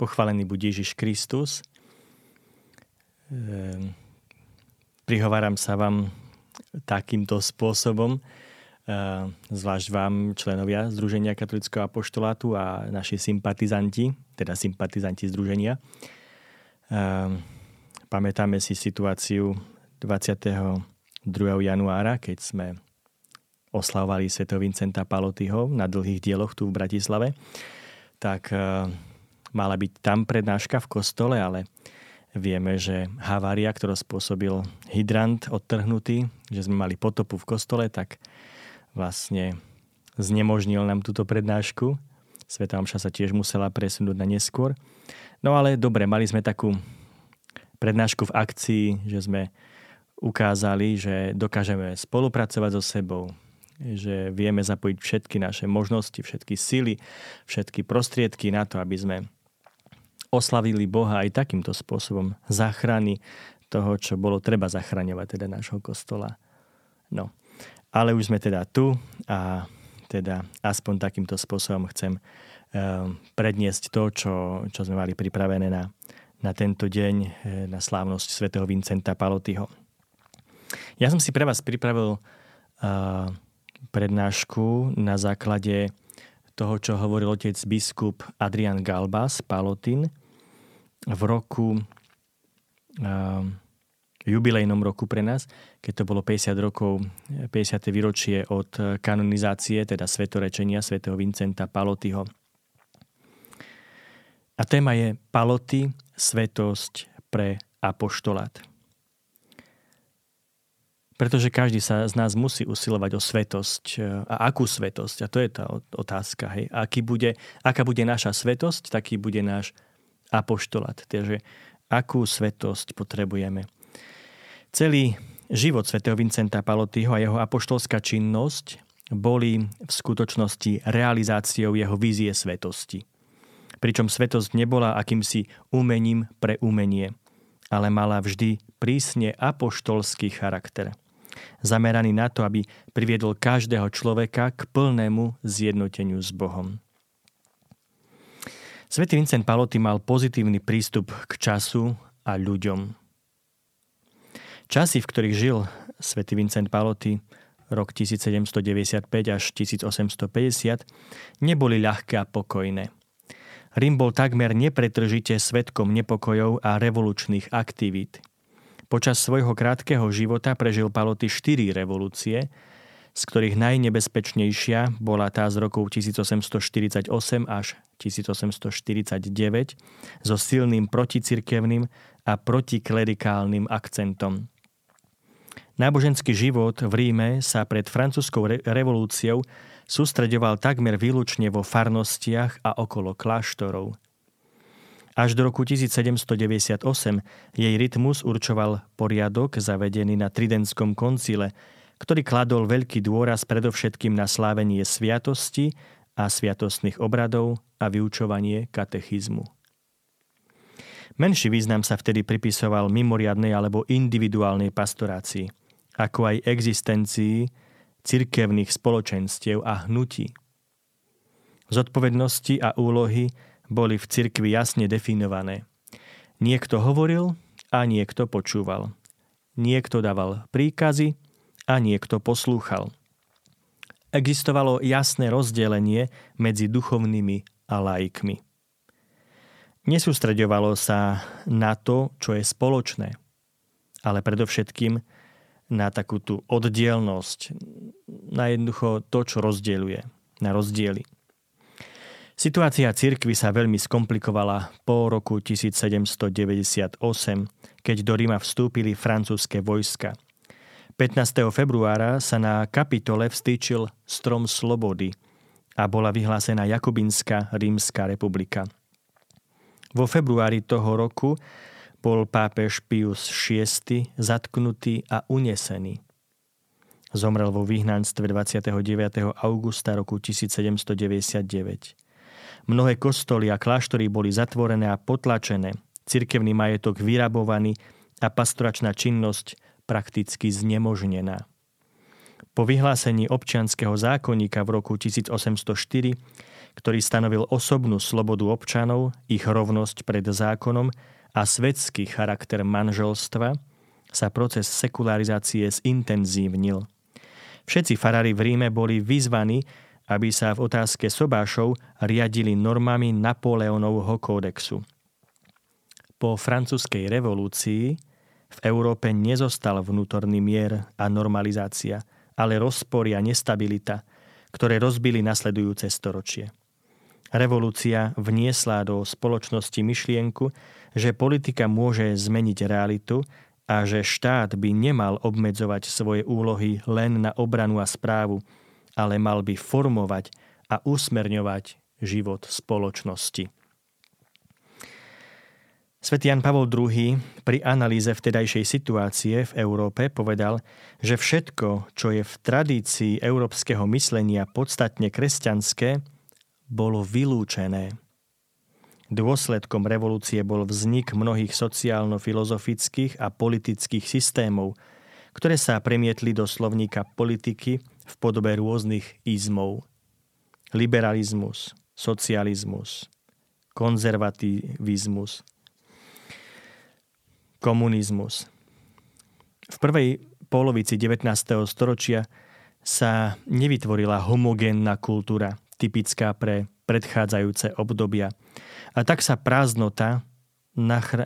Pochválený buď Ježiš Kristus. Ehm, prihováram sa vám takýmto spôsobom, ehm, zvlášť vám, členovia Združenia katolického apoštolátu a naši sympatizanti, teda sympatizanti Združenia. Ehm, pamätáme si situáciu 22. januára, keď sme oslavovali Sv. Vincenta Palotyho na dlhých dieloch tu v Bratislave, tak mala byť tam prednáška v kostole, ale Vieme, že havária, ktorá spôsobil hydrant odtrhnutý, že sme mali potopu v kostole, tak vlastne znemožnil nám túto prednášku. Sveta Omša sa tiež musela presunúť na neskôr. No ale dobre, mali sme takú prednášku v akcii, že sme ukázali, že dokážeme spolupracovať so sebou, že vieme zapojiť všetky naše možnosti, všetky sily, všetky prostriedky na to, aby sme oslavili Boha aj takýmto spôsobom záchrany toho, čo bolo treba zachraňovať, teda nášho kostola. No, ale už sme teda tu a teda aspoň takýmto spôsobom chcem um, predniesť to, čo, čo sme mali pripravené na, na tento deň, eh, na slávnosť svätého Vincenta Palotyho. Ja som si pre vás pripravil uh, prednášku na základe toho, čo hovoril otec biskup Adrian Galbas, Palotin, v roku, uh, jubilejnom roku pre nás, keď to bolo 50 rokov, 50. výročie od kanonizácie, teda svetorečenia svätého Vincenta Palotyho. A téma je Paloty, svetosť pre apoštolát. Pretože každý sa z nás musí usilovať o svetosť. A akú svetosť? A to je tá otázka. Hej. Aký bude, aká bude naša svetosť, taký bude náš apoštolát. Takže akú svetosť potrebujeme. Celý život svätého Vincenta Palotyho a jeho apoštolská činnosť boli v skutočnosti realizáciou jeho vízie svetosti. Pričom svetosť nebola akýmsi umením pre umenie, ale mala vždy prísne apoštolský charakter. Zameraný na to, aby priviedol každého človeka k plnému zjednoteniu s Bohom. Svetý Vincent Paloty mal pozitívny prístup k času a ľuďom. Časy, v ktorých žil svätý Vincent Paloty, rok 1795 až 1850, neboli ľahké a pokojné. Rím bol takmer nepretržite svetkom nepokojov a revolučných aktivít. Počas svojho krátkeho života prežil Paloty štyri revolúcie, z ktorých najnebezpečnejšia bola tá z rokov 1848 až 1849 so silným proticirkevným a protiklerikálnym akcentom. Náboženský život v Ríme sa pred francúzskou revolúciou sústreďoval takmer výlučne vo farnostiach a okolo kláštorov. Až do roku 1798 jej rytmus určoval poriadok zavedený na Tridentskom koncile, ktorý kladol veľký dôraz predovšetkým na slávenie sviatosti a sviatostných obradov a vyučovanie katechizmu. Menší význam sa vtedy pripisoval mimoriadnej alebo individuálnej pastorácii, ako aj existencii cirkevných spoločenstiev a hnutí. Zodpovednosti a úlohy boli v cirkvi jasne definované. Niekto hovoril a niekto počúval. Niekto dával príkazy a niekto poslúchal existovalo jasné rozdelenie medzi duchovnými a laikmi. Nesústreďovalo sa na to, čo je spoločné, ale predovšetkým na takú tú oddielnosť, na jednoducho to, čo rozdieluje, na rozdiely. Situácia cirkvy sa veľmi skomplikovala po roku 1798, keď do Ríma vstúpili francúzske vojska – 15. februára sa na kapitole vstýčil strom slobody a bola vyhlásená Jakubinská rímska republika. Vo februári toho roku bol pápež Pius VI zatknutý a unesený. Zomrel vo vyhnanstve 29. augusta roku 1799. Mnohé kostoly a kláštory boli zatvorené a potlačené, cirkevný majetok vyrabovaný a pastoračná činnosť prakticky znemožnená. Po vyhlásení občianského zákonníka v roku 1804 ktorý stanovil osobnú slobodu občanov, ich rovnosť pred zákonom a svetský charakter manželstva, sa proces sekularizácie zintenzívnil. Všetci farári v Ríme boli vyzvaní, aby sa v otázke sobášov riadili normami Napoleónovho kódexu. Po francúzskej revolúcii v Európe nezostal vnútorný mier a normalizácia, ale rozpory a nestabilita, ktoré rozbili nasledujúce storočie. Revolúcia vniesla do spoločnosti myšlienku, že politika môže zmeniť realitu a že štát by nemal obmedzovať svoje úlohy len na obranu a správu, ale mal by formovať a usmerňovať život spoločnosti. Svetý Jan Pavol II pri analýze vtedajšej situácie v Európe povedal, že všetko, čo je v tradícii európskeho myslenia podstatne kresťanské, bolo vylúčené. Dôsledkom revolúcie bol vznik mnohých sociálno-filozofických a politických systémov, ktoré sa premietli do slovníka politiky v podobe rôznych izmov. Liberalizmus, socializmus, konzervativizmus, komunizmus. V prvej polovici 19. storočia sa nevytvorila homogénna kultúra, typická pre predchádzajúce obdobia. A tak sa prázdnota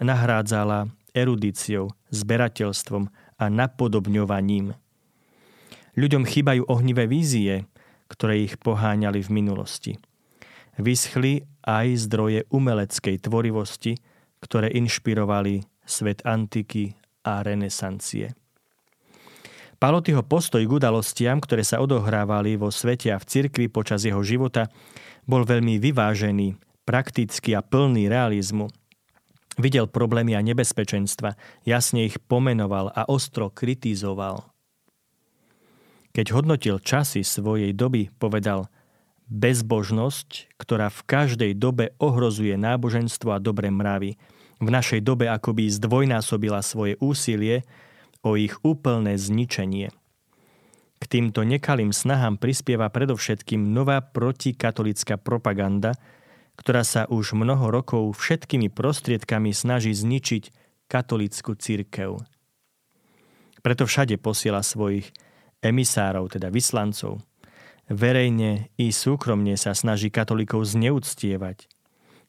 nahrádzala erudíciou, zberateľstvom a napodobňovaním. Ľuďom chýbajú ohnivé vízie, ktoré ich poháňali v minulosti. Vyschli aj zdroje umeleckej tvorivosti, ktoré inšpirovali svet antiky a renesancie. Palotyho postoj k udalostiam, ktoré sa odohrávali vo svete a v cirkvi počas jeho života, bol veľmi vyvážený, praktický a plný realizmu. Videl problémy a nebezpečenstva, jasne ich pomenoval a ostro kritizoval. Keď hodnotil časy svojej doby, povedal bezbožnosť, ktorá v každej dobe ohrozuje náboženstvo a dobré mravy – v našej dobe akoby zdvojnásobila svoje úsilie o ich úplné zničenie. K týmto nekalým snahám prispieva predovšetkým nová protikatolická propaganda, ktorá sa už mnoho rokov všetkými prostriedkami snaží zničiť katolickú církev. Preto všade posiela svojich emisárov, teda vyslancov. Verejne i súkromne sa snaží katolíkov zneúctievať.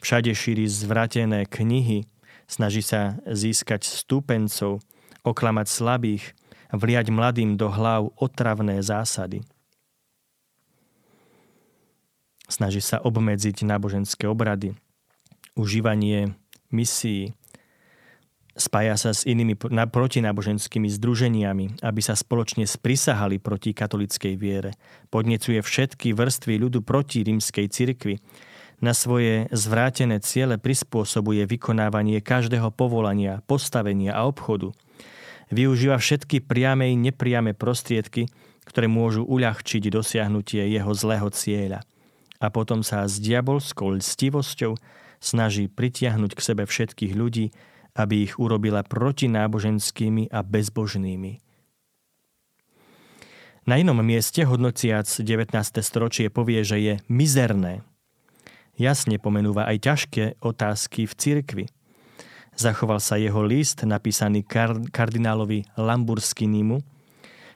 Všade šíri zvratené knihy, Snaží sa získať stúpencov, oklamať slabých, vliať mladým do hlav otravné zásady. Snaží sa obmedziť náboženské obrady, užívanie misií, spája sa s inými protináboženskými združeniami, aby sa spoločne sprisahali proti katolickej viere. Podnecuje všetky vrstvy ľudu proti rímskej cirkvi, na svoje zvrátené ciele prispôsobuje vykonávanie každého povolania, postavenia a obchodu. Využíva všetky priame i nepriame prostriedky, ktoré môžu uľahčiť dosiahnutie jeho zlého cieľa. A potom sa s diabolskou lstivosťou snaží pritiahnuť k sebe všetkých ľudí, aby ich urobila protináboženskými a bezbožnými. Na inom mieste hodnociac 19. storočie povie, že je mizerné, jasne pomenúva aj ťažké otázky v cirkvi. Zachoval sa jeho list napísaný kar- kardinálovi Lamburskinimu,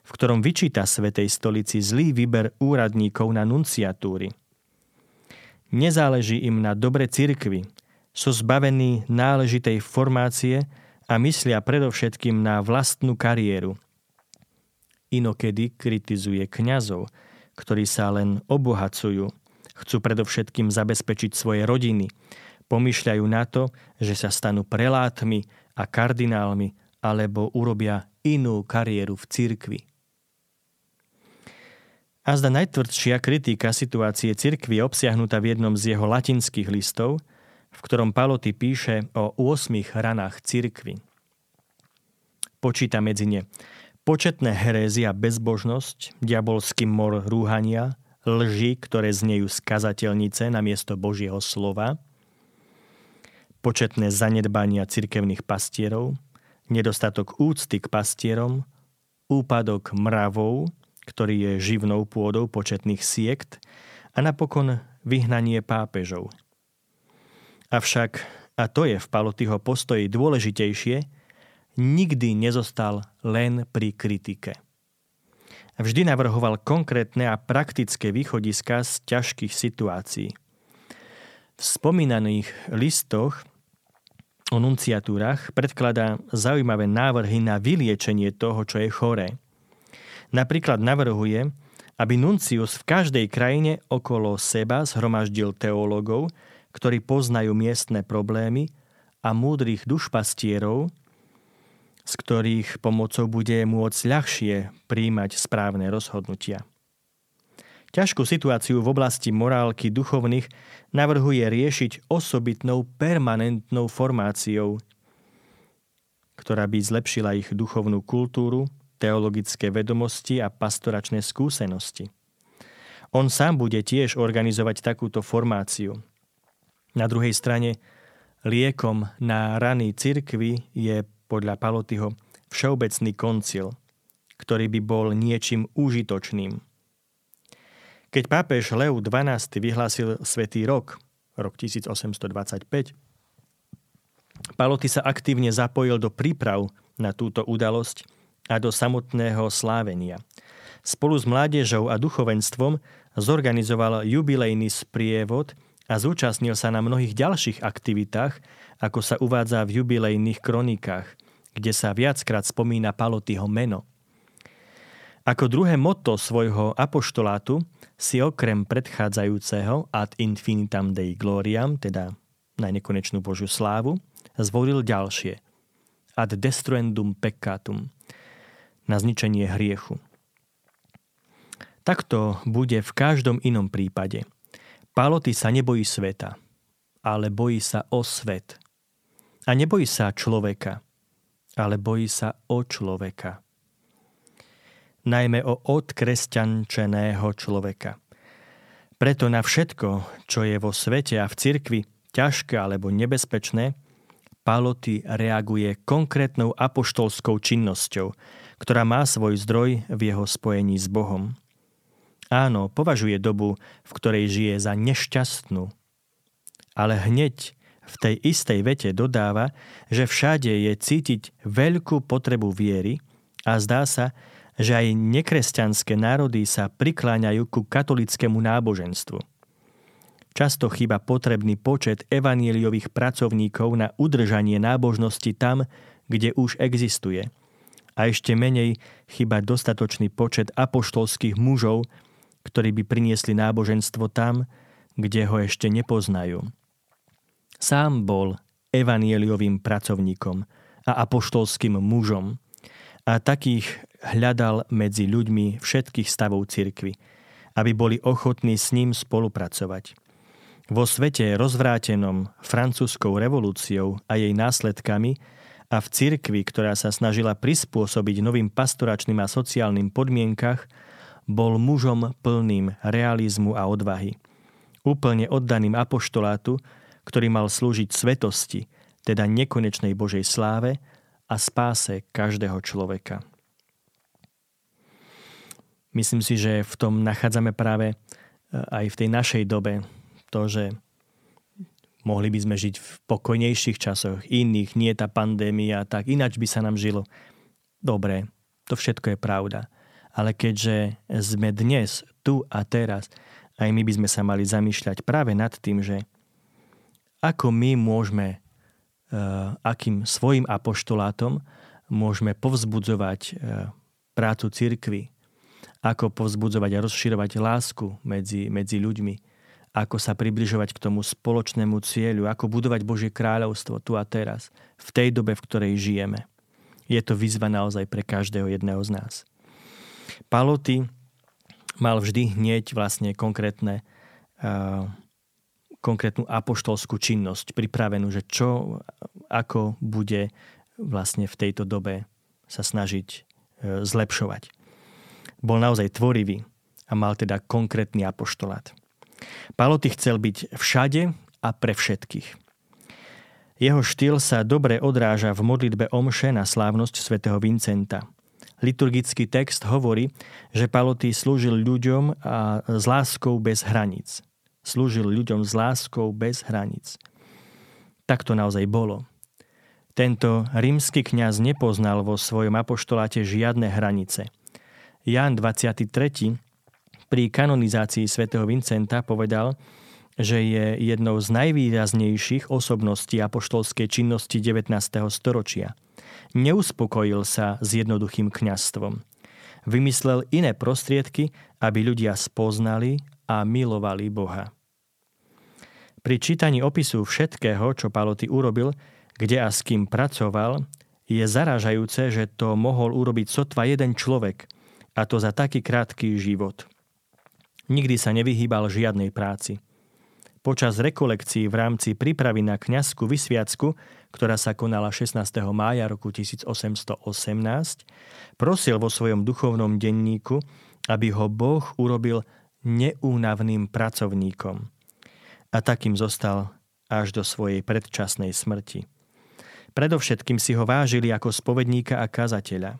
v ktorom vyčíta Svetej stolici zlý výber úradníkov na nunciatúry. Nezáleží im na dobre cirkvi, sú zbavení náležitej formácie a myslia predovšetkým na vlastnú kariéru. Inokedy kritizuje kňazov, ktorí sa len obohacujú Chcú predovšetkým zabezpečiť svoje rodiny. Pomýšľajú na to, že sa stanú prelátmi a kardinálmi alebo urobia inú kariéru v cirkvi. A zda najtvrdšia kritika situácie cirkvi je obsiahnutá v jednom z jeho latinských listov, v ktorom Paloty píše o 8 ranách cirkvi. Počíta medzi ne početné herézia bezbožnosť, diabolský mor rúhania, lži, ktoré znejú z kazateľnice na miesto Božieho slova, početné zanedbania cirkevných pastierov, nedostatok úcty k pastierom, úpadok mravov, ktorý je živnou pôdou početných siekt a napokon vyhnanie pápežov. Avšak, a to je v Palotyho postoji dôležitejšie, nikdy nezostal len pri kritike. Vždy navrhoval konkrétne a praktické východiska z ťažkých situácií. V spomínaných listoch o nunciatúrach predkladá zaujímavé návrhy na vyliečenie toho, čo je choré. Napríklad navrhuje, aby nuncius v každej krajine okolo seba zhromaždil teológov, ktorí poznajú miestne problémy a múdrych dušpastierov, z ktorých pomocou bude môcť ľahšie príjmať správne rozhodnutia. Ťažkú situáciu v oblasti morálky duchovných navrhuje riešiť osobitnou permanentnou formáciou, ktorá by zlepšila ich duchovnú kultúru, teologické vedomosti a pastoračné skúsenosti. On sám bude tiež organizovať takúto formáciu. Na druhej strane, liekom na rany cirkvy je podľa Palotyho všeobecný koncil, ktorý by bol niečím užitočným. Keď pápež Leu XII vyhlásil Svetý rok, rok 1825, Paloty sa aktívne zapojil do príprav na túto udalosť a do samotného slávenia. Spolu s mládežou a duchovenstvom zorganizoval jubilejný sprievod a zúčastnil sa na mnohých ďalších aktivitách, ako sa uvádza v jubilejných kronikách, kde sa viackrát spomína Palotyho meno. Ako druhé motto svojho apoštolátu si okrem predchádzajúceho ad infinitam dei gloriam, teda na nekonečnú Božiu slávu, zvolil ďalšie ad destruendum peccatum, na zničenie hriechu. Takto bude v každom inom prípade. Paloty sa nebojí sveta, ale bojí sa o svet. A nebojí sa človeka, ale bojí sa o človeka. Najmä o odkresťančeného človeka. Preto na všetko, čo je vo svete a v cirkvi ťažké alebo nebezpečné, Paloty reaguje konkrétnou apoštolskou činnosťou, ktorá má svoj zdroj v jeho spojení s Bohom. Áno, považuje dobu, v ktorej žije za nešťastnú. Ale hneď v tej istej vete dodáva, že všade je cítiť veľkú potrebu viery a zdá sa, že aj nekresťanské národy sa prikláňajú ku katolickému náboženstvu. Často chýba potrebný počet evanieliových pracovníkov na udržanie nábožnosti tam, kde už existuje. A ešte menej chýba dostatočný počet apoštolských mužov, ktorí by priniesli náboženstvo tam, kde ho ešte nepoznajú. Sám bol evanieliovým pracovníkom a apoštolským mužom a takých hľadal medzi ľuďmi všetkých stavov cirkvy, aby boli ochotní s ním spolupracovať. Vo svete rozvrátenom francúzskou revolúciou a jej následkami a v cirkvi, ktorá sa snažila prispôsobiť novým pastoračným a sociálnym podmienkach, bol mužom plným realizmu a odvahy. Úplne oddaným apoštolátu, ktorý mal slúžiť svetosti, teda nekonečnej Božej sláve a spáse každého človeka. Myslím si, že v tom nachádzame práve e, aj v tej našej dobe to, že mohli by sme žiť v pokojnejších časoch, iných, nie tá pandémia, tak ináč by sa nám žilo. Dobre, to všetko je pravda. Ale keďže sme dnes, tu a teraz, aj my by sme sa mali zamýšľať práve nad tým, že ako my môžeme, eh, akým svojim apoštolátom môžeme povzbudzovať eh, prácu cirkvy, ako povzbudzovať a rozširovať lásku medzi, medzi ľuďmi, ako sa približovať k tomu spoločnému cieľu, ako budovať Božie kráľovstvo tu a teraz, v tej dobe, v ktorej žijeme. Je to výzva naozaj pre každého jedného z nás. Paloty mal vždy hneď vlastne konkrétne uh, konkrétnu apoštolskú činnosť pripravenú, že čo, ako bude vlastne v tejto dobe sa snažiť e, zlepšovať. Bol naozaj tvorivý a mal teda konkrétny apoštolát. Paloty chcel byť všade a pre všetkých. Jeho štýl sa dobre odráža v modlitbe Omše na slávnosť svätého Vincenta. Liturgický text hovorí, že Paloty slúžil ľuďom a s láskou bez hraníc Slúžil ľuďom s láskou bez hraníc. Tak to naozaj bolo. Tento rímsky kňaz nepoznal vo svojom apoštoláte žiadne hranice. Ján 23. pri kanonizácii svätého Vincenta povedal, že je jednou z najvýraznejších osobností apoštolskej činnosti 19. storočia. Neuspokojil sa s jednoduchým kňastvom. Vymyslel iné prostriedky, aby ľudia spoznali a milovali Boha. Pri čítaní opisu všetkého, čo Paloty urobil, kde a s kým pracoval, je zarážajúce, že to mohol urobiť sotva jeden človek, a to za taký krátky život. Nikdy sa nevyhýbal žiadnej práci. Počas rekolekcií v rámci prípravy na kňazskú vysviacku, ktorá sa konala 16. mája roku 1818, prosil vo svojom duchovnom denníku, aby ho Boh urobil neúnavným pracovníkom. A takým zostal až do svojej predčasnej smrti. Predovšetkým si ho vážili ako spovedníka a kazateľa.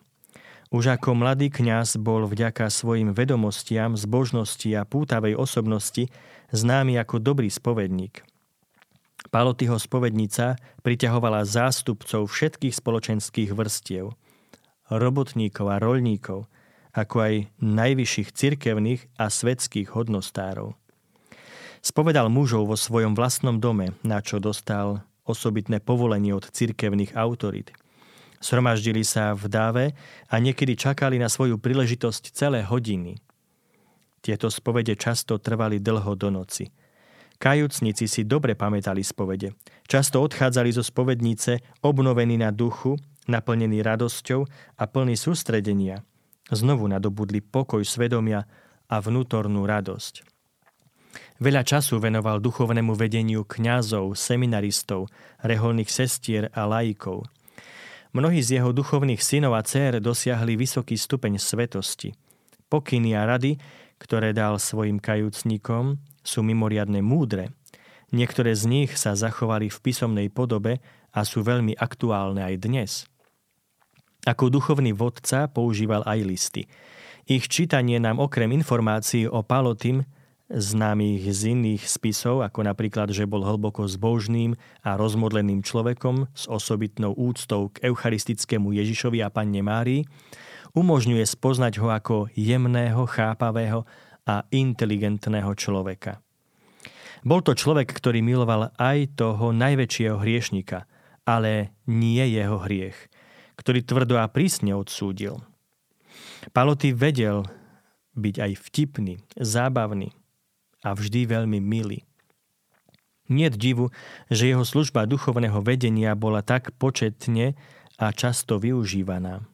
Už ako mladý kňaz bol vďaka svojim vedomostiam, zbožnosti a pútavej osobnosti známy ako dobrý spovedník. Palotyho spovednica priťahovala zástupcov všetkých spoločenských vrstiev, robotníkov a roľníkov, ako aj najvyšších cirkevných a svetských hodnostárov. Spovedal mužov vo svojom vlastnom dome, na čo dostal osobitné povolenie od cirkevných autorít. Sromaždili sa v dáve a niekedy čakali na svoju príležitosť celé hodiny. Tieto spovede často trvali dlho do noci. Kajúcnici si dobre pamätali spovede. Často odchádzali zo spovednice obnovení na duchu, naplnení radosťou a plný sústredenia. Znovu nadobudli pokoj svedomia a vnútornú radosť. Veľa času venoval duchovnému vedeniu kňazov, seminaristov, reholných sestier a laikov. Mnohí z jeho duchovných synov a dcer dosiahli vysoký stupeň svetosti. Pokyny a rady, ktoré dal svojim kajúcnikom, sú mimoriadne múdre. Niektoré z nich sa zachovali v písomnej podobe a sú veľmi aktuálne aj dnes. Ako duchovný vodca používal aj listy. Ich čítanie nám okrem informácií o Palotym známych z iných spisov, ako napríklad, že bol hlboko zbožným a rozmodleným človekom s osobitnou úctou k eucharistickému Ježišovi a Panne Márii, umožňuje spoznať ho ako jemného, chápavého a inteligentného človeka. Bol to človek, ktorý miloval aj toho najväčšieho hriešnika, ale nie jeho hriech, ktorý tvrdo a prísne odsúdil. Paloty vedel byť aj vtipný, zábavný, a vždy veľmi milý. Nie divu, že jeho služba duchovného vedenia bola tak početne a často využívaná.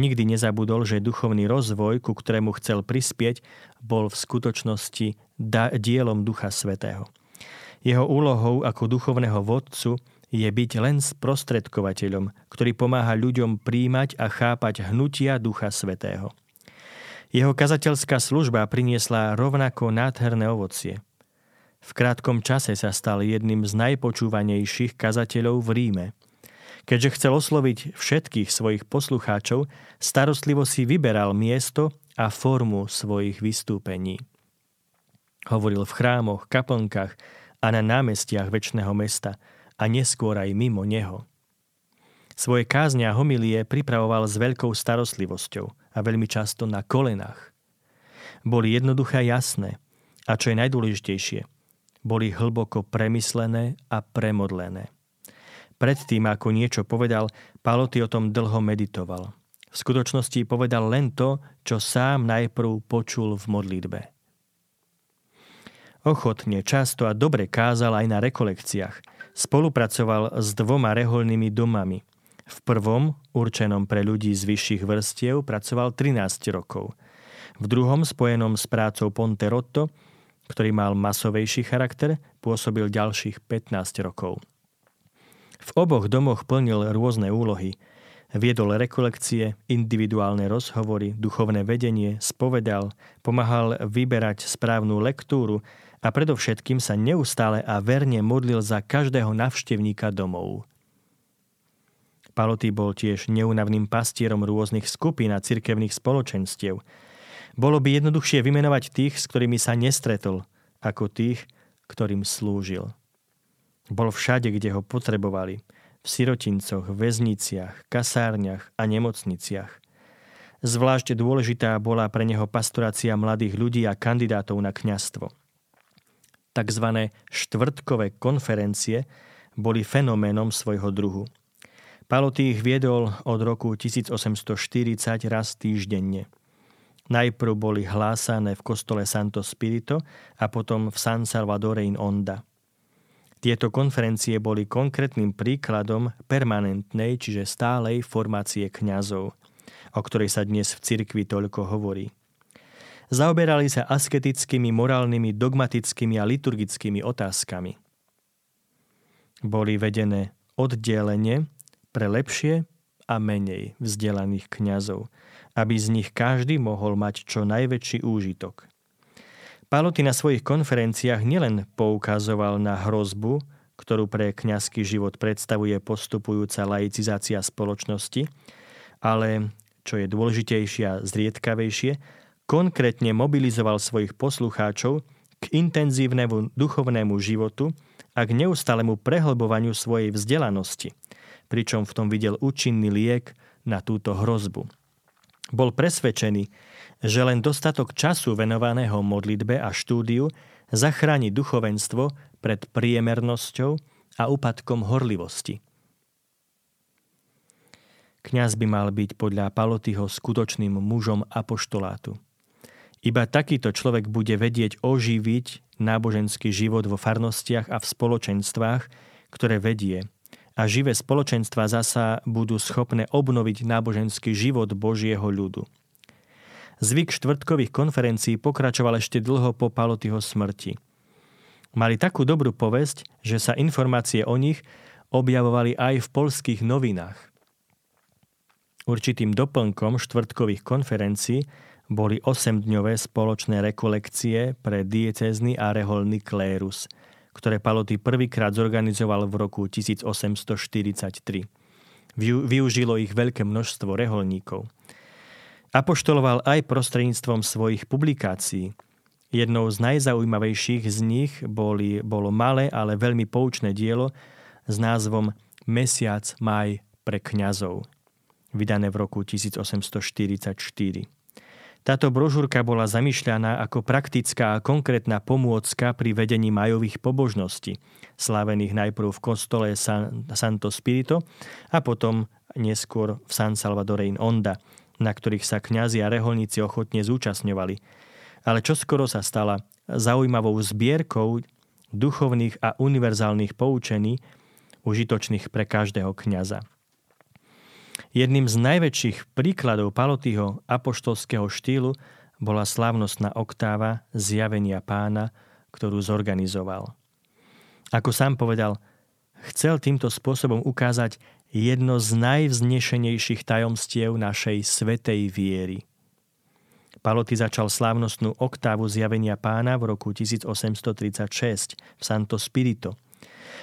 Nikdy nezabudol, že duchovný rozvoj, ku ktorému chcel prispieť, bol v skutočnosti da- dielom Ducha Svetého. Jeho úlohou ako duchovného vodcu je byť len sprostredkovateľom, ktorý pomáha ľuďom príjmať a chápať hnutia Ducha Svetého. Jeho kazateľská služba priniesla rovnako nádherné ovocie. V krátkom čase sa stal jedným z najpočúvanejších kazateľov v Ríme. Keďže chcel osloviť všetkých svojich poslucháčov, starostlivo si vyberal miesto a formu svojich vystúpení. Hovoril v chrámoch, kaplnkách a na námestiach väčšného mesta a neskôr aj mimo neho. Svoje kázne a homilie pripravoval s veľkou starostlivosťou a veľmi často na kolenách. Boli jednoduché a jasné a čo je najdôležitejšie, boli hlboko premyslené a premodlené. Predtým, ako niečo povedal, Paloty o tom dlho meditoval. V skutočnosti povedal len to, čo sám najprv počul v modlitbe. Ochotne, často a dobre kázal aj na rekolekciách. Spolupracoval s dvoma reholnými domami – v prvom, určenom pre ľudí z vyšších vrstiev, pracoval 13 rokov. V druhom, spojenom s prácou Ponte Rotto, ktorý mal masovejší charakter, pôsobil ďalších 15 rokov. V oboch domoch plnil rôzne úlohy. Viedol rekolekcie, individuálne rozhovory, duchovné vedenie, spovedal, pomáhal vyberať správnu lektúru a predovšetkým sa neustále a verne modlil za každého navštevníka domov. Paloty bol tiež neunavným pastierom rôznych skupín a cirkevných spoločenstiev. Bolo by jednoduchšie vymenovať tých, s ktorými sa nestretol, ako tých, ktorým slúžil. Bol všade, kde ho potrebovali. V sirotincoch, väzniciach, kasárniach a nemocniciach. Zvlášť dôležitá bola pre neho pastorácia mladých ľudí a kandidátov na kňastvo. Takzvané štvrtkové konferencie boli fenoménom svojho druhu. Paloty ich viedol od roku 1840 raz týždenne. Najprv boli hlásané v kostole Santo Spirito a potom v San Salvadore in Onda. Tieto konferencie boli konkrétnym príkladom permanentnej, čiže stálej formácie kňazov, o ktorej sa dnes v cirkvi toľko hovorí. Zaoberali sa asketickými, morálnymi, dogmatickými a liturgickými otázkami. Boli vedené oddelenie pre lepšie a menej vzdelaných kňazov – aby z nich každý mohol mať čo najväčší úžitok. Paloty na svojich konferenciách nielen poukazoval na hrozbu, ktorú pre kňazský život predstavuje postupujúca laicizácia spoločnosti, ale, čo je dôležitejšie a zriedkavejšie, konkrétne mobilizoval svojich poslucháčov k intenzívnemu duchovnému životu a k neustálemu prehlbovaniu svojej vzdelanosti, pričom v tom videl účinný liek na túto hrozbu. Bol presvedčený, že len dostatok času venovaného modlitbe a štúdiu zachráni duchovenstvo pred priemernosťou a úpadkom horlivosti. Kňaz by mal byť podľa Palotyho skutočným mužom apoštolátu. Iba takýto človek bude vedieť oživiť náboženský život vo farnostiach a v spoločenstvách, ktoré vedie a živé spoločenstva zasa budú schopné obnoviť náboženský život Božieho ľudu. Zvyk štvrtkových konferencií pokračoval ešte dlho po Palotyho smrti. Mali takú dobrú povesť, že sa informácie o nich objavovali aj v polských novinách. Určitým doplnkom štvrtkových konferencií boli osemdňové spoločné rekolekcie pre diecézny a reholný klérus – ktoré Paloty prvýkrát zorganizoval v roku 1843. Využilo ich veľké množstvo reholníkov. Apoštoloval aj prostredníctvom svojich publikácií. Jednou z najzaujímavejších z nich boli, bolo malé, ale veľmi poučné dielo s názvom Mesiac maj pre kňazov, vydané v roku 1844. Táto brožúrka bola zamýšľaná ako praktická a konkrétna pomôcka pri vedení majových pobožností, slávených najprv v kostole San, Santo Spirito a potom neskôr v San Salvadore in Onda, na ktorých sa kňazi a reholníci ochotne zúčastňovali. Ale čoskoro sa stala zaujímavou zbierkou duchovných a univerzálnych poučení, užitočných pre každého kňaza. Jedným z najväčších príkladov Palotyho apoštolského štýlu bola slávnostná oktáva Zjavenia pána, ktorú zorganizoval. Ako sám povedal, chcel týmto spôsobom ukázať jedno z najvznešenejších tajomstiev našej svetej viery. Paloty začal slávnostnú oktávu Zjavenia pána v roku 1836 v Santo Spirito.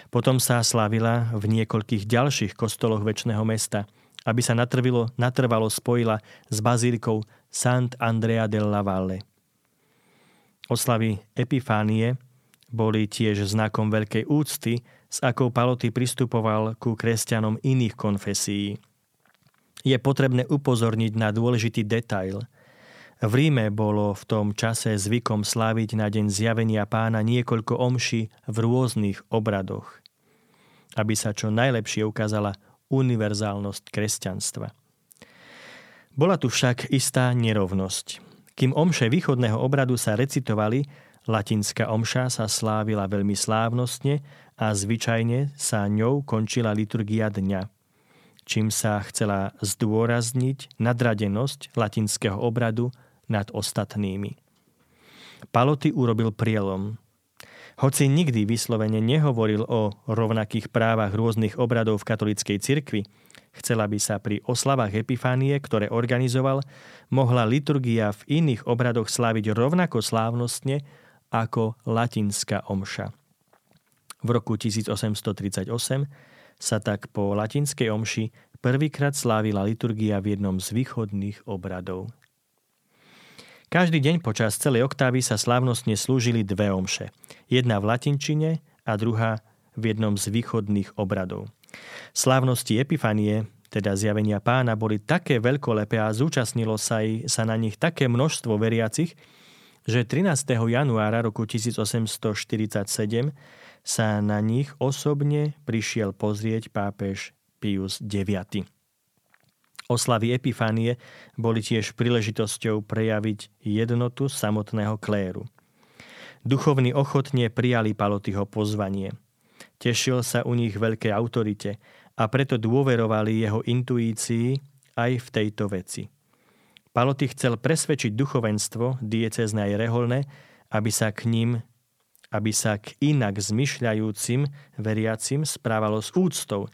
Potom sa slávila v niekoľkých ďalších kostoloch väčšného mesta – aby sa natrvilo, natrvalo spojila s bazílikou Sant Andrea della Valle. Oslavy Epifánie boli tiež znakom veľkej úcty, s akou Paloty pristupoval ku kresťanom iných konfesí. Je potrebné upozorniť na dôležitý detail. V Ríme bolo v tom čase zvykom sláviť na deň zjavenia pána niekoľko omší v rôznych obradoch, aby sa čo najlepšie ukázala univerzálnosť kresťanstva. Bola tu však istá nerovnosť. Kým omše východného obradu sa recitovali, latinská omša sa slávila veľmi slávnostne a zvyčajne sa ňou končila liturgia dňa, čím sa chcela zdôrazniť nadradenosť latinského obradu nad ostatnými. Paloty urobil prielom. Hoci nikdy vyslovene nehovoril o rovnakých právach rôznych obradov v katolíckej cirkvi, chcela by sa pri oslavách Epifánie, ktoré organizoval, mohla liturgia v iných obradoch sláviť rovnako slávnostne ako latinská omša. V roku 1838 sa tak po latinskej omši prvýkrát slávila liturgia v jednom z východných obradov. Každý deň počas celej oktávy sa slávnostne slúžili dve omše. Jedna v latinčine a druhá v jednom z východných obradov. Slávnosti Epifanie, teda zjavenia pána, boli také veľkolepé a zúčastnilo sa, i, sa na nich také množstvo veriacich, že 13. januára roku 1847 sa na nich osobne prišiel pozrieť pápež Pius IX. Oslavy Epifánie boli tiež príležitosťou prejaviť jednotu samotného kléru. Duchovní ochotne prijali Palotyho pozvanie. Tešil sa u nich veľké autorite a preto dôverovali jeho intuícii aj v tejto veci. Paloty chcel presvedčiť duchovenstvo, diecezne aj reholné, aby sa k ním aby sa k inak zmyšľajúcim veriacim správalo s úctou,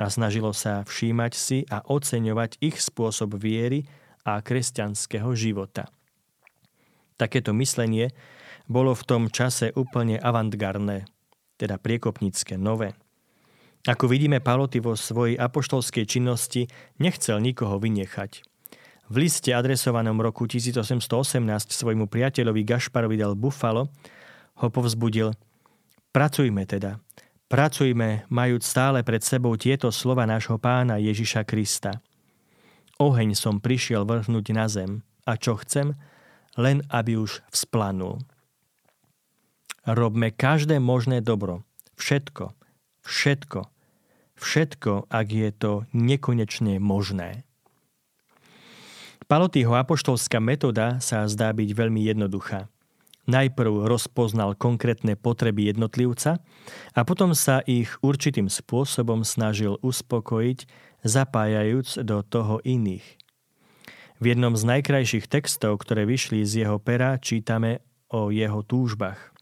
a snažilo sa všímať si a oceňovať ich spôsob viery a kresťanského života. Takéto myslenie bolo v tom čase úplne avantgardné, teda priekopnícke, nové. Ako vidíme, Paloty vo svojej apoštolskej činnosti nechcel nikoho vynechať. V liste adresovanom roku 1818 svojmu priateľovi Gašparovi del Buffalo ho povzbudil Pracujme teda, Pracujme, majúc stále pred sebou tieto slova nášho pána Ježiša Krista. Oheň som prišiel vrhnúť na zem a čo chcem, len aby už vzplanul. Robme každé možné dobro. Všetko, všetko, všetko, ak je to nekonečne možné. Palotýho apoštolská metóda sa zdá byť veľmi jednoduchá. Najprv rozpoznal konkrétne potreby jednotlivca a potom sa ich určitým spôsobom snažil uspokojiť, zapájajúc do toho iných. V jednom z najkrajších textov, ktoré vyšli z jeho pera, čítame o jeho túžbách.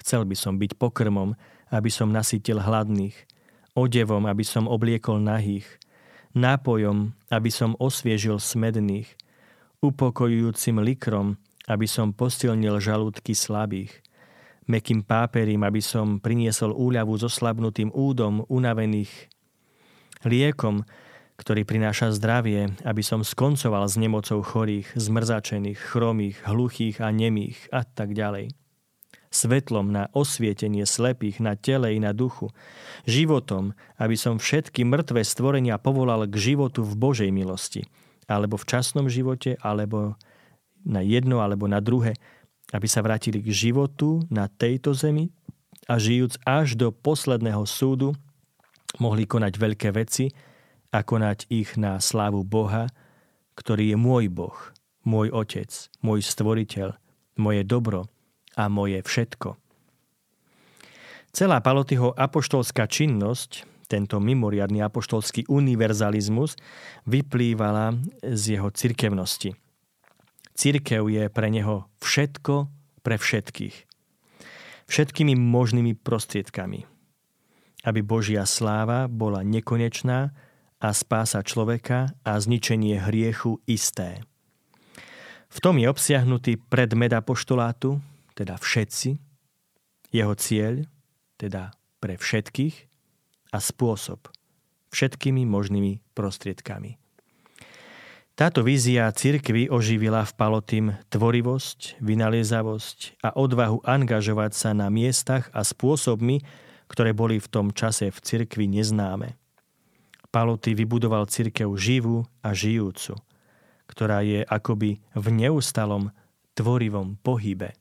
Chcel by som byť pokrmom, aby som nasytil hladných, odevom, aby som obliekol nahých, nápojom, aby som osviežil smedných, upokojujúcim likrom, aby som posilnil žalúdky slabých, mekým páperím, aby som priniesol úľavu so slabnutým údom unavených, liekom, ktorý prináša zdravie, aby som skoncoval s nemocou chorých, zmrzačených, chromých, hluchých a nemých a tak ďalej. Svetlom na osvietenie slepých na tele i na duchu. Životom, aby som všetky mŕtve stvorenia povolal k životu v Božej milosti. Alebo v časnom živote, alebo na jedno alebo na druhé, aby sa vrátili k životu na tejto zemi a žijúc až do posledného súdu, mohli konať veľké veci a konať ich na slávu Boha, ktorý je môj Boh, môj Otec, môj Stvoriteľ, moje dobro a moje všetko. Celá Palotyho apoštolská činnosť, tento mimoriadný apoštolský univerzalizmus, vyplývala z jeho cirkevnosti – Církev je pre neho všetko pre všetkých. Všetkými možnými prostriedkami. Aby Božia sláva bola nekonečná a spása človeka a zničenie hriechu isté. V tom je obsiahnutý predmet apoštolátu, teda všetci, jeho cieľ, teda pre všetkých, a spôsob, všetkými možnými prostriedkami. Táto vízia cirkvy oživila v Palotým tvorivosť, vynaliezavosť a odvahu angažovať sa na miestach a spôsobmi, ktoré boli v tom čase v cirkvi neznáme. Paloty vybudoval cirkev živú a žijúcu, ktorá je akoby v neustalom tvorivom pohybe.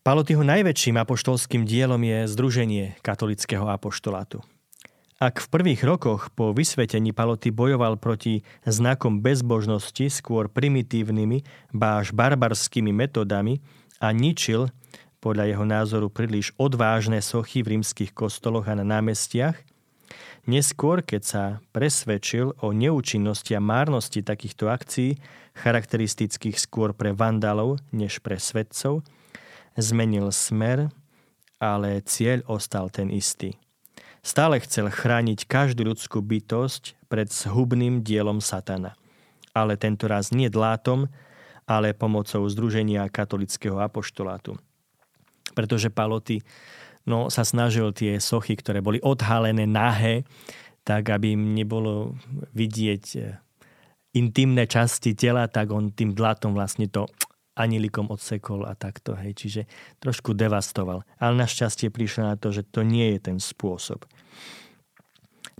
Palotyho najväčším apoštolským dielom je Združenie katolického apoštolátu – ak v prvých rokoch po vysvetení Paloty bojoval proti znakom bezbožnosti skôr primitívnymi, báž barbarskými metodami a ničil, podľa jeho názoru príliš odvážne sochy v rímskych kostoloch a na námestiach, neskôr, keď sa presvedčil o neúčinnosti a márnosti takýchto akcií, charakteristických skôr pre vandalov než pre svetcov, zmenil smer, ale cieľ ostal ten istý – Stále chcel chrániť každú ľudskú bytosť pred zhubným dielom satana. Ale tento raz nie dlátom, ale pomocou Združenia katolického apoštolátu. Pretože Paloty no, sa snažil tie sochy, ktoré boli odhalené nahé, tak aby im nebolo vidieť eh, intimné časti tela, tak on tým dlatom vlastne to anilikom odsekol a takto, hej, čiže trošku devastoval. Ale našťastie prišlo na to, že to nie je ten spôsob.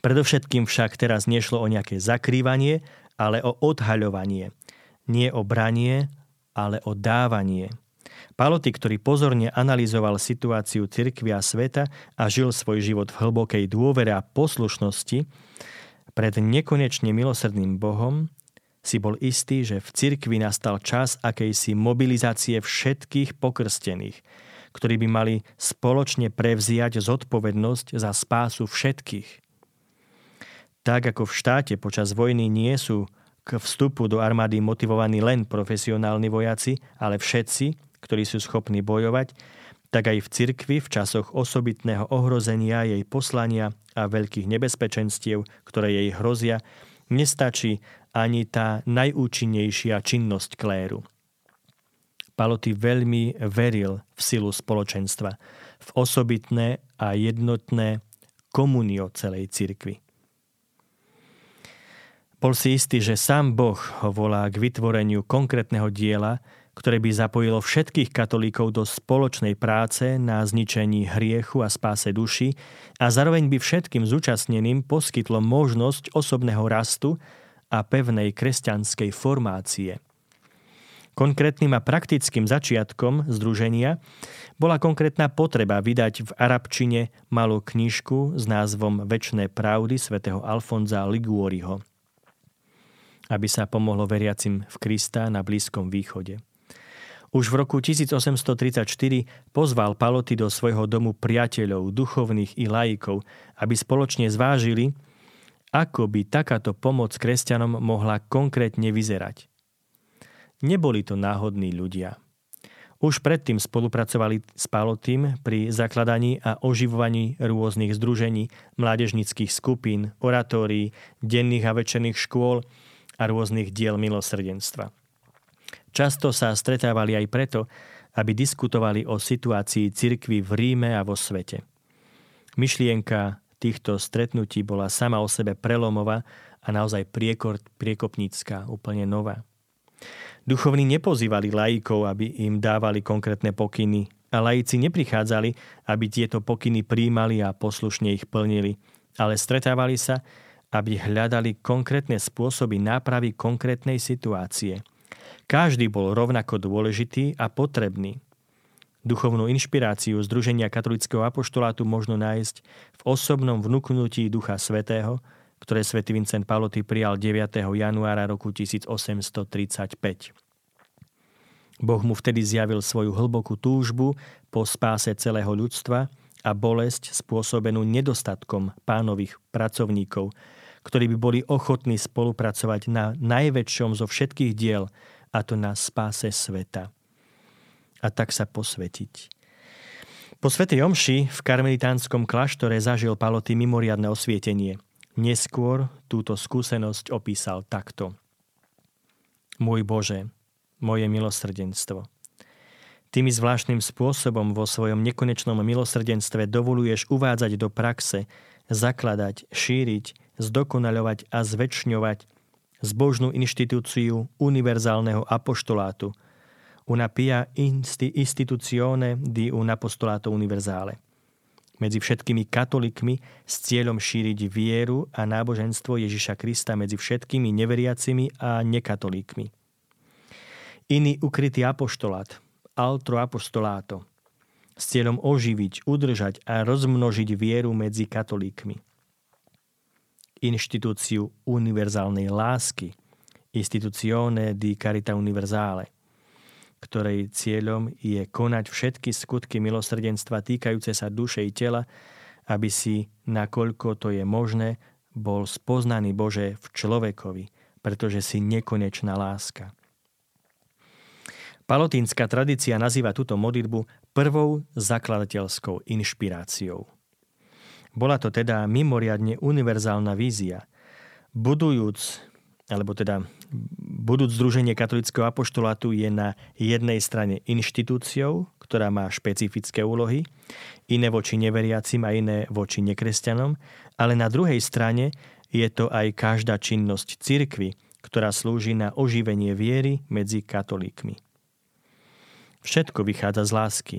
Predovšetkým však teraz nešlo o nejaké zakrývanie, ale o odhaľovanie. Nie o branie, ale o dávanie. Paloty, ktorý pozorne analyzoval situáciu cirkvi a sveta a žil svoj život v hlbokej dôvere a poslušnosti pred nekonečne milosrdným Bohom, si bol istý, že v cirkvi nastal čas akejsi mobilizácie všetkých pokrstených, ktorí by mali spoločne prevziať zodpovednosť za spásu všetkých. Tak ako v štáte počas vojny nie sú k vstupu do armády motivovaní len profesionálni vojaci, ale všetci, ktorí sú schopní bojovať, tak aj v cirkvi v časoch osobitného ohrozenia jej poslania a veľkých nebezpečenstiev, ktoré jej hrozia, nestačí ani tá najúčinnejšia činnosť kléru. Paloty veľmi veril v silu spoločenstva, v osobitné a jednotné komunio celej cirkvi. Bol si istý, že sám Boh ho volá k vytvoreniu konkrétneho diela, ktoré by zapojilo všetkých katolíkov do spoločnej práce na zničení hriechu a spáse duši a zároveň by všetkým zúčastneným poskytlo možnosť osobného rastu a pevnej kresťanskej formácie. Konkrétnym a praktickým začiatkom združenia bola konkrétna potreba vydať v arabčine malú knižku s názvom Večné pravdy svätého Alfonza Liguoriho, aby sa pomohlo veriacim v Krista na Blízkom východe. Už v roku 1834 pozval Paloty do svojho domu priateľov, duchovných i laikov, aby spoločne zvážili, ako by takáto pomoc kresťanom mohla konkrétne vyzerať. Neboli to náhodní ľudia. Už predtým spolupracovali s Palotým pri zakladaní a oživovaní rôznych združení, mládežnických skupín, oratórií, denných a večerných škôl a rôznych diel milosrdenstva. Často sa stretávali aj preto, aby diskutovali o situácii cirkvy v Ríme a vo svete. Myšlienka týchto stretnutí bola sama o sebe prelomová a naozaj priekor, priekopnícká, úplne nová. Duchovní nepozývali laikov, aby im dávali konkrétne pokyny a laici neprichádzali, aby tieto pokyny príjmali a poslušne ich plnili, ale stretávali sa, aby hľadali konkrétne spôsoby nápravy konkrétnej situácie – každý bol rovnako dôležitý a potrebný. Duchovnú inšpiráciu Združenia katolického apoštolátu možno nájsť v osobnom vnúknutí Ducha Svetého, ktoré svätý Vincent Paloty prijal 9. januára roku 1835. Boh mu vtedy zjavil svoju hlbokú túžbu po spáse celého ľudstva a bolesť spôsobenú nedostatkom pánových pracovníkov, ktorí by boli ochotní spolupracovať na najväčšom zo všetkých diel, a to na spáse sveta. A tak sa posvetiť. Po Svetej Omši v karmelitánskom kláštore zažil Paloty mimoriadne osvietenie. Neskôr túto skúsenosť opísal takto. Môj Bože, moje milosrdenstvo. Ty mi zvláštnym spôsobom vo svojom nekonečnom milosrdenstve dovoluješ uvádzať do praxe, zakladať, šíriť, zdokonaľovať a zväčšňovať zbožnú inštitúciu univerzálneho apoštolátu, una pia instituzione di un apostolato univerzale. Medzi všetkými katolikmi s cieľom šíriť vieru a náboženstvo Ježiša Krista medzi všetkými neveriacimi a nekatolíkmi. Iný ukrytý apoštolát, altro apostolato, s cieľom oživiť, udržať a rozmnožiť vieru medzi katolíkmi inštitúciu univerzálnej lásky, Istituzione di Carita Universale, ktorej cieľom je konať všetky skutky milosrdenstva týkajúce sa duše i tela, aby si, nakoľko to je možné, bol spoznaný Bože v človekovi, pretože si nekonečná láska. Palotínska tradícia nazýva túto modlitbu prvou zakladateľskou inšpiráciou. Bola to teda mimoriadne univerzálna vízia. Budujúc, alebo teda budúc Združenie katolického apoštolátu je na jednej strane inštitúciou, ktorá má špecifické úlohy, iné voči neveriacim a iné voči nekresťanom, ale na druhej strane je to aj každá činnosť cirkvy, ktorá slúži na oživenie viery medzi katolíkmi. Všetko vychádza z lásky,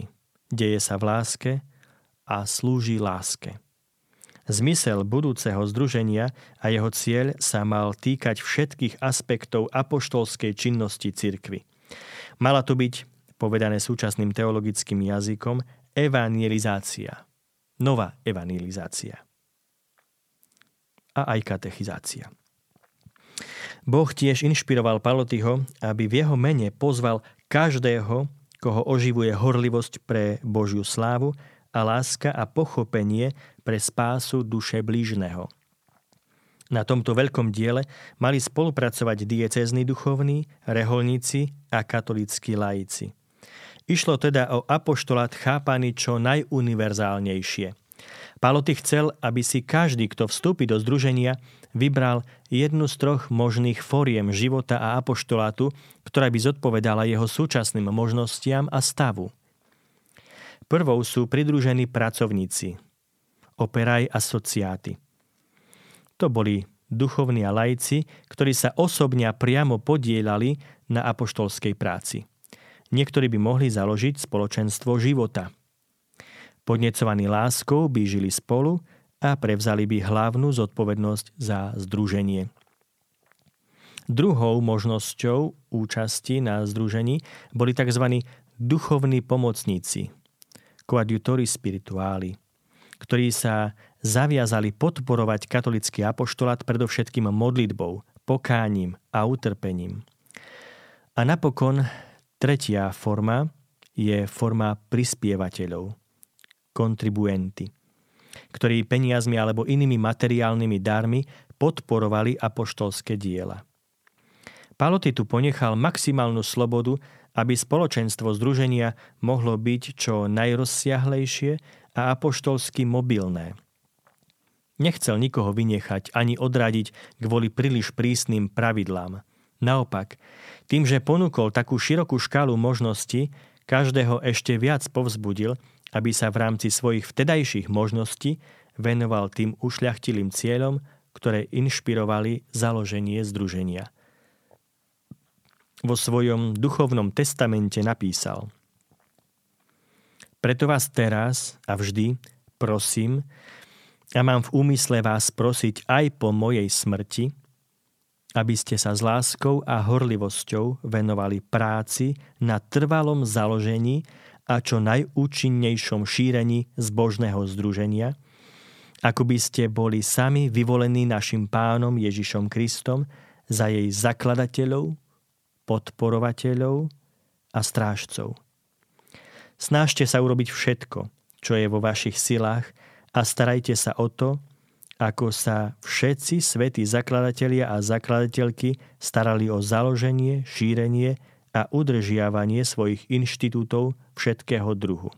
deje sa v láske a slúži láske. Zmysel budúceho združenia a jeho cieľ sa mal týkať všetkých aspektov apoštolskej činnosti cirkvy. Mala to byť, povedané súčasným teologickým jazykom, evangelizácia. Nová evangelizácia. A aj katechizácia. Boh tiež inšpiroval Palotyho, aby v jeho mene pozval každého, koho oživuje horlivosť pre Božiu slávu a láska a pochopenie pre spásu duše blížneho. Na tomto veľkom diele mali spolupracovať diecézni duchovní, reholníci a katolíckí laici. Išlo teda o apoštolát chápaný čo najuniverzálnejšie. Paloty chcel, aby si každý, kto vstúpi do združenia, vybral jednu z troch možných fóriem života a apoštolátu, ktorá by zodpovedala jeho súčasným možnostiam a stavu. Prvou sú pridružení pracovníci, operaj asociáty. To boli duchovní a laici, ktorí sa osobne a priamo podielali na apoštolskej práci. Niektorí by mohli založiť spoločenstvo života. Podnecovaní láskou by žili spolu a prevzali by hlavnú zodpovednosť za združenie. Druhou možnosťou účasti na združení boli tzv. duchovní pomocníci, coadjutori spirituáli, ktorí sa zaviazali podporovať katolický apoštolát predovšetkým modlitbou, pokáním a utrpením. A napokon tretia forma je forma prispievateľov, kontribuenti, ktorí peniazmi alebo inými materiálnymi darmi podporovali apoštolské diela. Paloty tu ponechal maximálnu slobodu aby spoločenstvo združenia mohlo byť čo najrozsiahlejšie a apoštolsky mobilné. Nechcel nikoho vynechať ani odradiť kvôli príliš prísnym pravidlám. Naopak, tým, že ponúkol takú širokú škálu možností, každého ešte viac povzbudil, aby sa v rámci svojich vtedajších možností venoval tým ušľachtilým cieľom, ktoré inšpirovali založenie združenia – vo svojom duchovnom testamente napísal. Preto vás teraz a vždy prosím a mám v úmysle vás prosiť aj po mojej smrti, aby ste sa s láskou a horlivosťou venovali práci na trvalom založení a čo najúčinnejšom šírení zbožného združenia, ako by ste boli sami vyvolení našim pánom Ježišom Kristom za jej zakladateľov, podporovateľov a strážcov. Snažte sa urobiť všetko, čo je vo vašich silách a starajte sa o to, ako sa všetci svätí zakladatelia a zakladateľky starali o založenie, šírenie a udržiavanie svojich inštitútov všetkého druhu.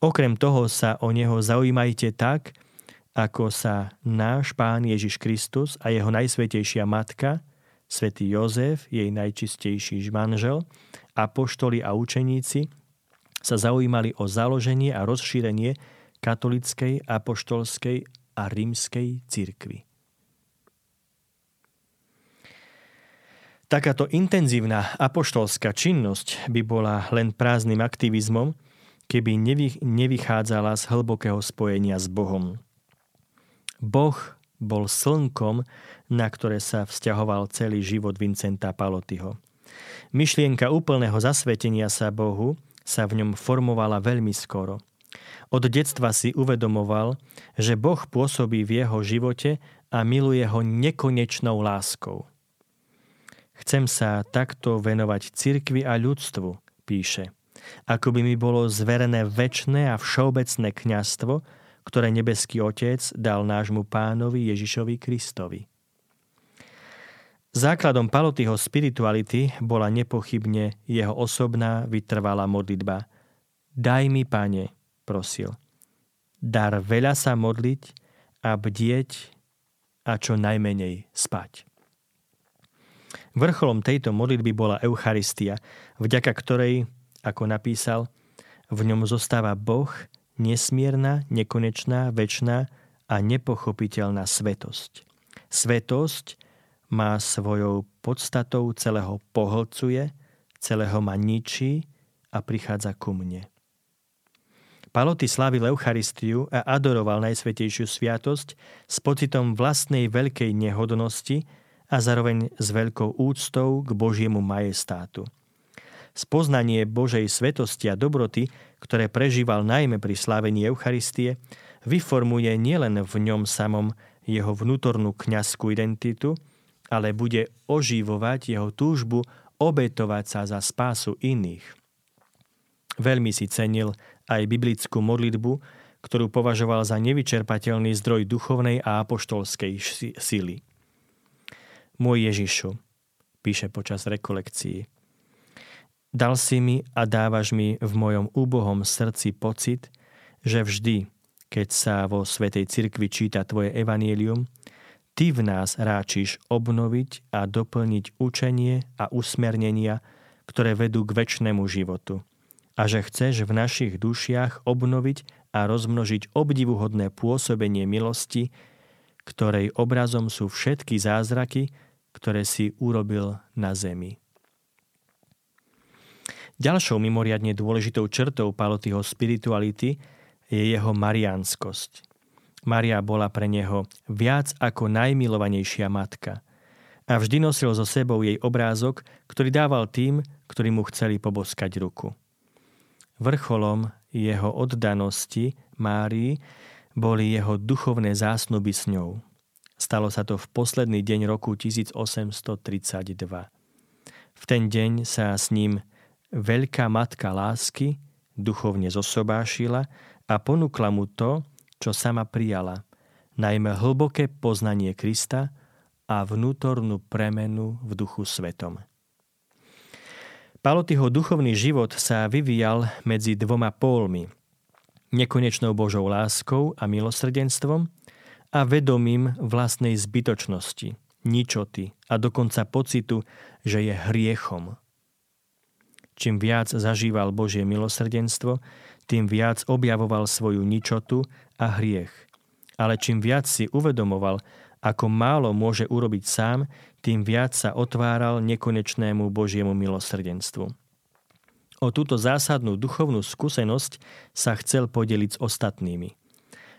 Okrem toho sa o neho zaujímajte tak, ako sa náš Pán Ježiš Kristus a jeho najsvetejšia Matka – svätý Jozef, jej najčistejší manžel, apoštoli a učeníci sa zaujímali o založenie a rozšírenie katolickej, apoštolskej a rímskej cirkvy. Takáto intenzívna apoštolská činnosť by bola len prázdnym aktivizmom, keby nevychádzala z hlbokého spojenia s Bohom. Boh bol slnkom, na ktoré sa vzťahoval celý život Vincenta Palotyho. Myšlienka úplného zasvetenia sa Bohu sa v ňom formovala veľmi skoro. Od detstva si uvedomoval, že Boh pôsobí v jeho živote a miluje ho nekonečnou láskou. Chcem sa takto venovať cirkvi a ľudstvu, píše, ako by mi bolo zverené väčné a všeobecné kňastvo, ktoré nebeský Otec dal nášmu pánovi Ježišovi Kristovi. Základom Palotyho spirituality bola nepochybne jeho osobná vytrvalá modlitba. Daj mi, pane, prosil. Dar veľa sa modliť a bdieť a čo najmenej spať. Vrcholom tejto modlitby bola Eucharistia, vďaka ktorej, ako napísal, v ňom zostáva Boh nesmierna, nekonečná, väčšná a nepochopiteľná svetosť. Svetosť, má svojou podstatou celého pohlcuje, celého ma ničí a prichádza ku mne. Paloty slávil Eucharistiu a adoroval Najsvetejšiu sviatosť s pocitom vlastnej veľkej nehodnosti a zároveň s veľkou úctou k Božiemu majestátu. Spoznanie Božej svetosti a dobroty, ktoré prežíval najmä pri slávení Eucharistie, vyformuje nielen v ňom samom jeho vnútornú kňazskú identitu, ale bude oživovať jeho túžbu obetovať sa za spásu iných. Veľmi si cenil aj biblickú modlitbu, ktorú považoval za nevyčerpateľný zdroj duchovnej a apoštolskej síly. Môj Ježišu, píše počas rekolekcií, dal si mi a dávaš mi v mojom úbohom srdci pocit, že vždy, keď sa vo Svetej Cirkvi číta Tvoje evanielium, Ty v nás ráčiš obnoviť a doplniť učenie a usmernenia, ktoré vedú k väčšnému životu. A že chceš v našich dušiach obnoviť a rozmnožiť obdivuhodné pôsobenie milosti, ktorej obrazom sú všetky zázraky, ktoré si urobil na zemi. Ďalšou mimoriadne dôležitou črtou Palotyho spirituality je jeho mariánskosť. Maria bola pre neho viac ako najmilovanejšia matka. A vždy nosil so sebou jej obrázok, ktorý dával tým, ktorí mu chceli poboskať ruku. Vrcholom jeho oddanosti Márii boli jeho duchovné zásnuby s ňou. Stalo sa to v posledný deň roku 1832. V ten deň sa s ním veľká matka lásky duchovne zosobášila a ponúkla mu to, čo sama prijala, najmä hlboké poznanie Krista a vnútornú premenu v duchu svetom. Palotyho duchovný život sa vyvíjal medzi dvoma pólmi. Nekonečnou Božou láskou a milosrdenstvom a vedomím vlastnej zbytočnosti, ničoty a dokonca pocitu, že je hriechom. Čím viac zažíval Božie milosrdenstvo, tým viac objavoval svoju ničotu a hriech. Ale čím viac si uvedomoval, ako málo môže urobiť sám, tým viac sa otváral nekonečnému Božiemu milosrdenstvu. O túto zásadnú duchovnú skúsenosť sa chcel podeliť s ostatnými.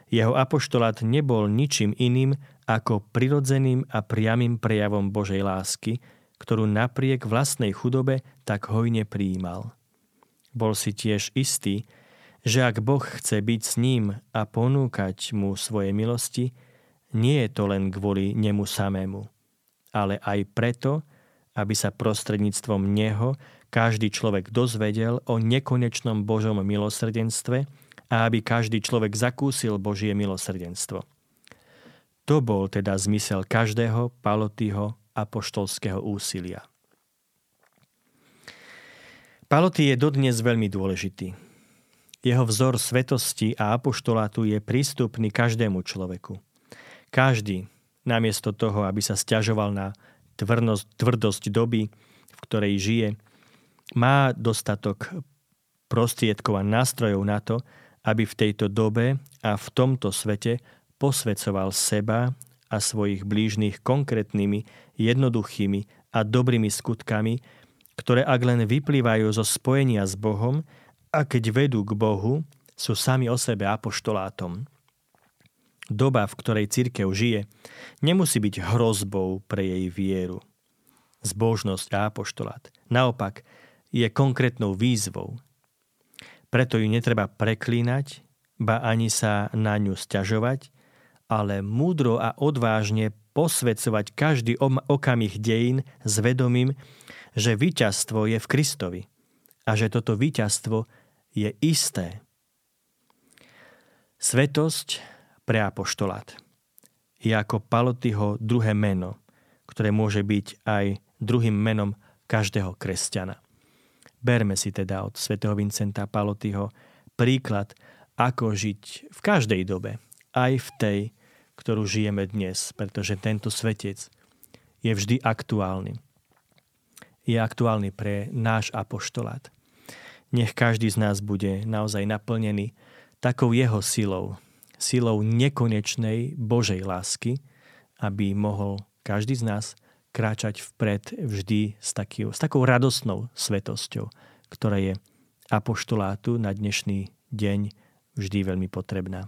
Jeho apoštolát nebol ničím iným ako prirodzeným a priamým prejavom Božej lásky, ktorú napriek vlastnej chudobe tak hojne prijímal. Bol si tiež istý, že ak Boh chce byť s ním a ponúkať mu svoje milosti, nie je to len kvôli nemu samému, ale aj preto, aby sa prostredníctvom neho každý človek dozvedel o nekonečnom Božom milosrdenstve a aby každý človek zakúsil Božie milosrdenstvo. To bol teda zmysel každého Palotyho apoštolského úsilia. Paloty je dodnes veľmi dôležitý. Jeho vzor svetosti a apoštolátu je prístupný každému človeku. Každý, namiesto toho, aby sa stiažoval na tvrdosť, tvrdosť doby, v ktorej žije, má dostatok prostriedkov a nástrojov na to, aby v tejto dobe a v tomto svete posvedcoval seba a svojich blížnych konkrétnymi, jednoduchými a dobrými skutkami, ktoré ak len vyplývajú zo spojenia s Bohom, a keď vedú k Bohu, sú sami o sebe apoštolátom. Doba, v ktorej církev žije, nemusí byť hrozbou pre jej vieru. Zbožnosť a apoštolát. Naopak, je konkrétnou výzvou. Preto ju netreba preklínať, ba ani sa na ňu stiažovať, ale múdro a odvážne posvedcovať každý okamih dejín s vedomím, že víťazstvo je v Kristovi a že toto víťazstvo je isté. Svetosť pre apoštolát je ako Palotyho druhé meno, ktoré môže byť aj druhým menom každého kresťana. Berme si teda od svätého Vincenta Palotyho príklad, ako žiť v každej dobe, aj v tej, ktorú žijeme dnes, pretože tento svetec je vždy aktuálny. Je aktuálny pre náš apoštolát. Nech každý z nás bude naozaj naplnený takou jeho silou, silou nekonečnej Božej lásky, aby mohol každý z nás kráčať vpred vždy s, taký, s takou radosnou svetosťou, ktorá je apoštolátu na dnešný deň vždy veľmi potrebná.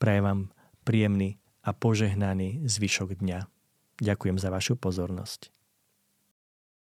Prajem vám príjemný a požehnaný zvyšok dňa. Ďakujem za vašu pozornosť.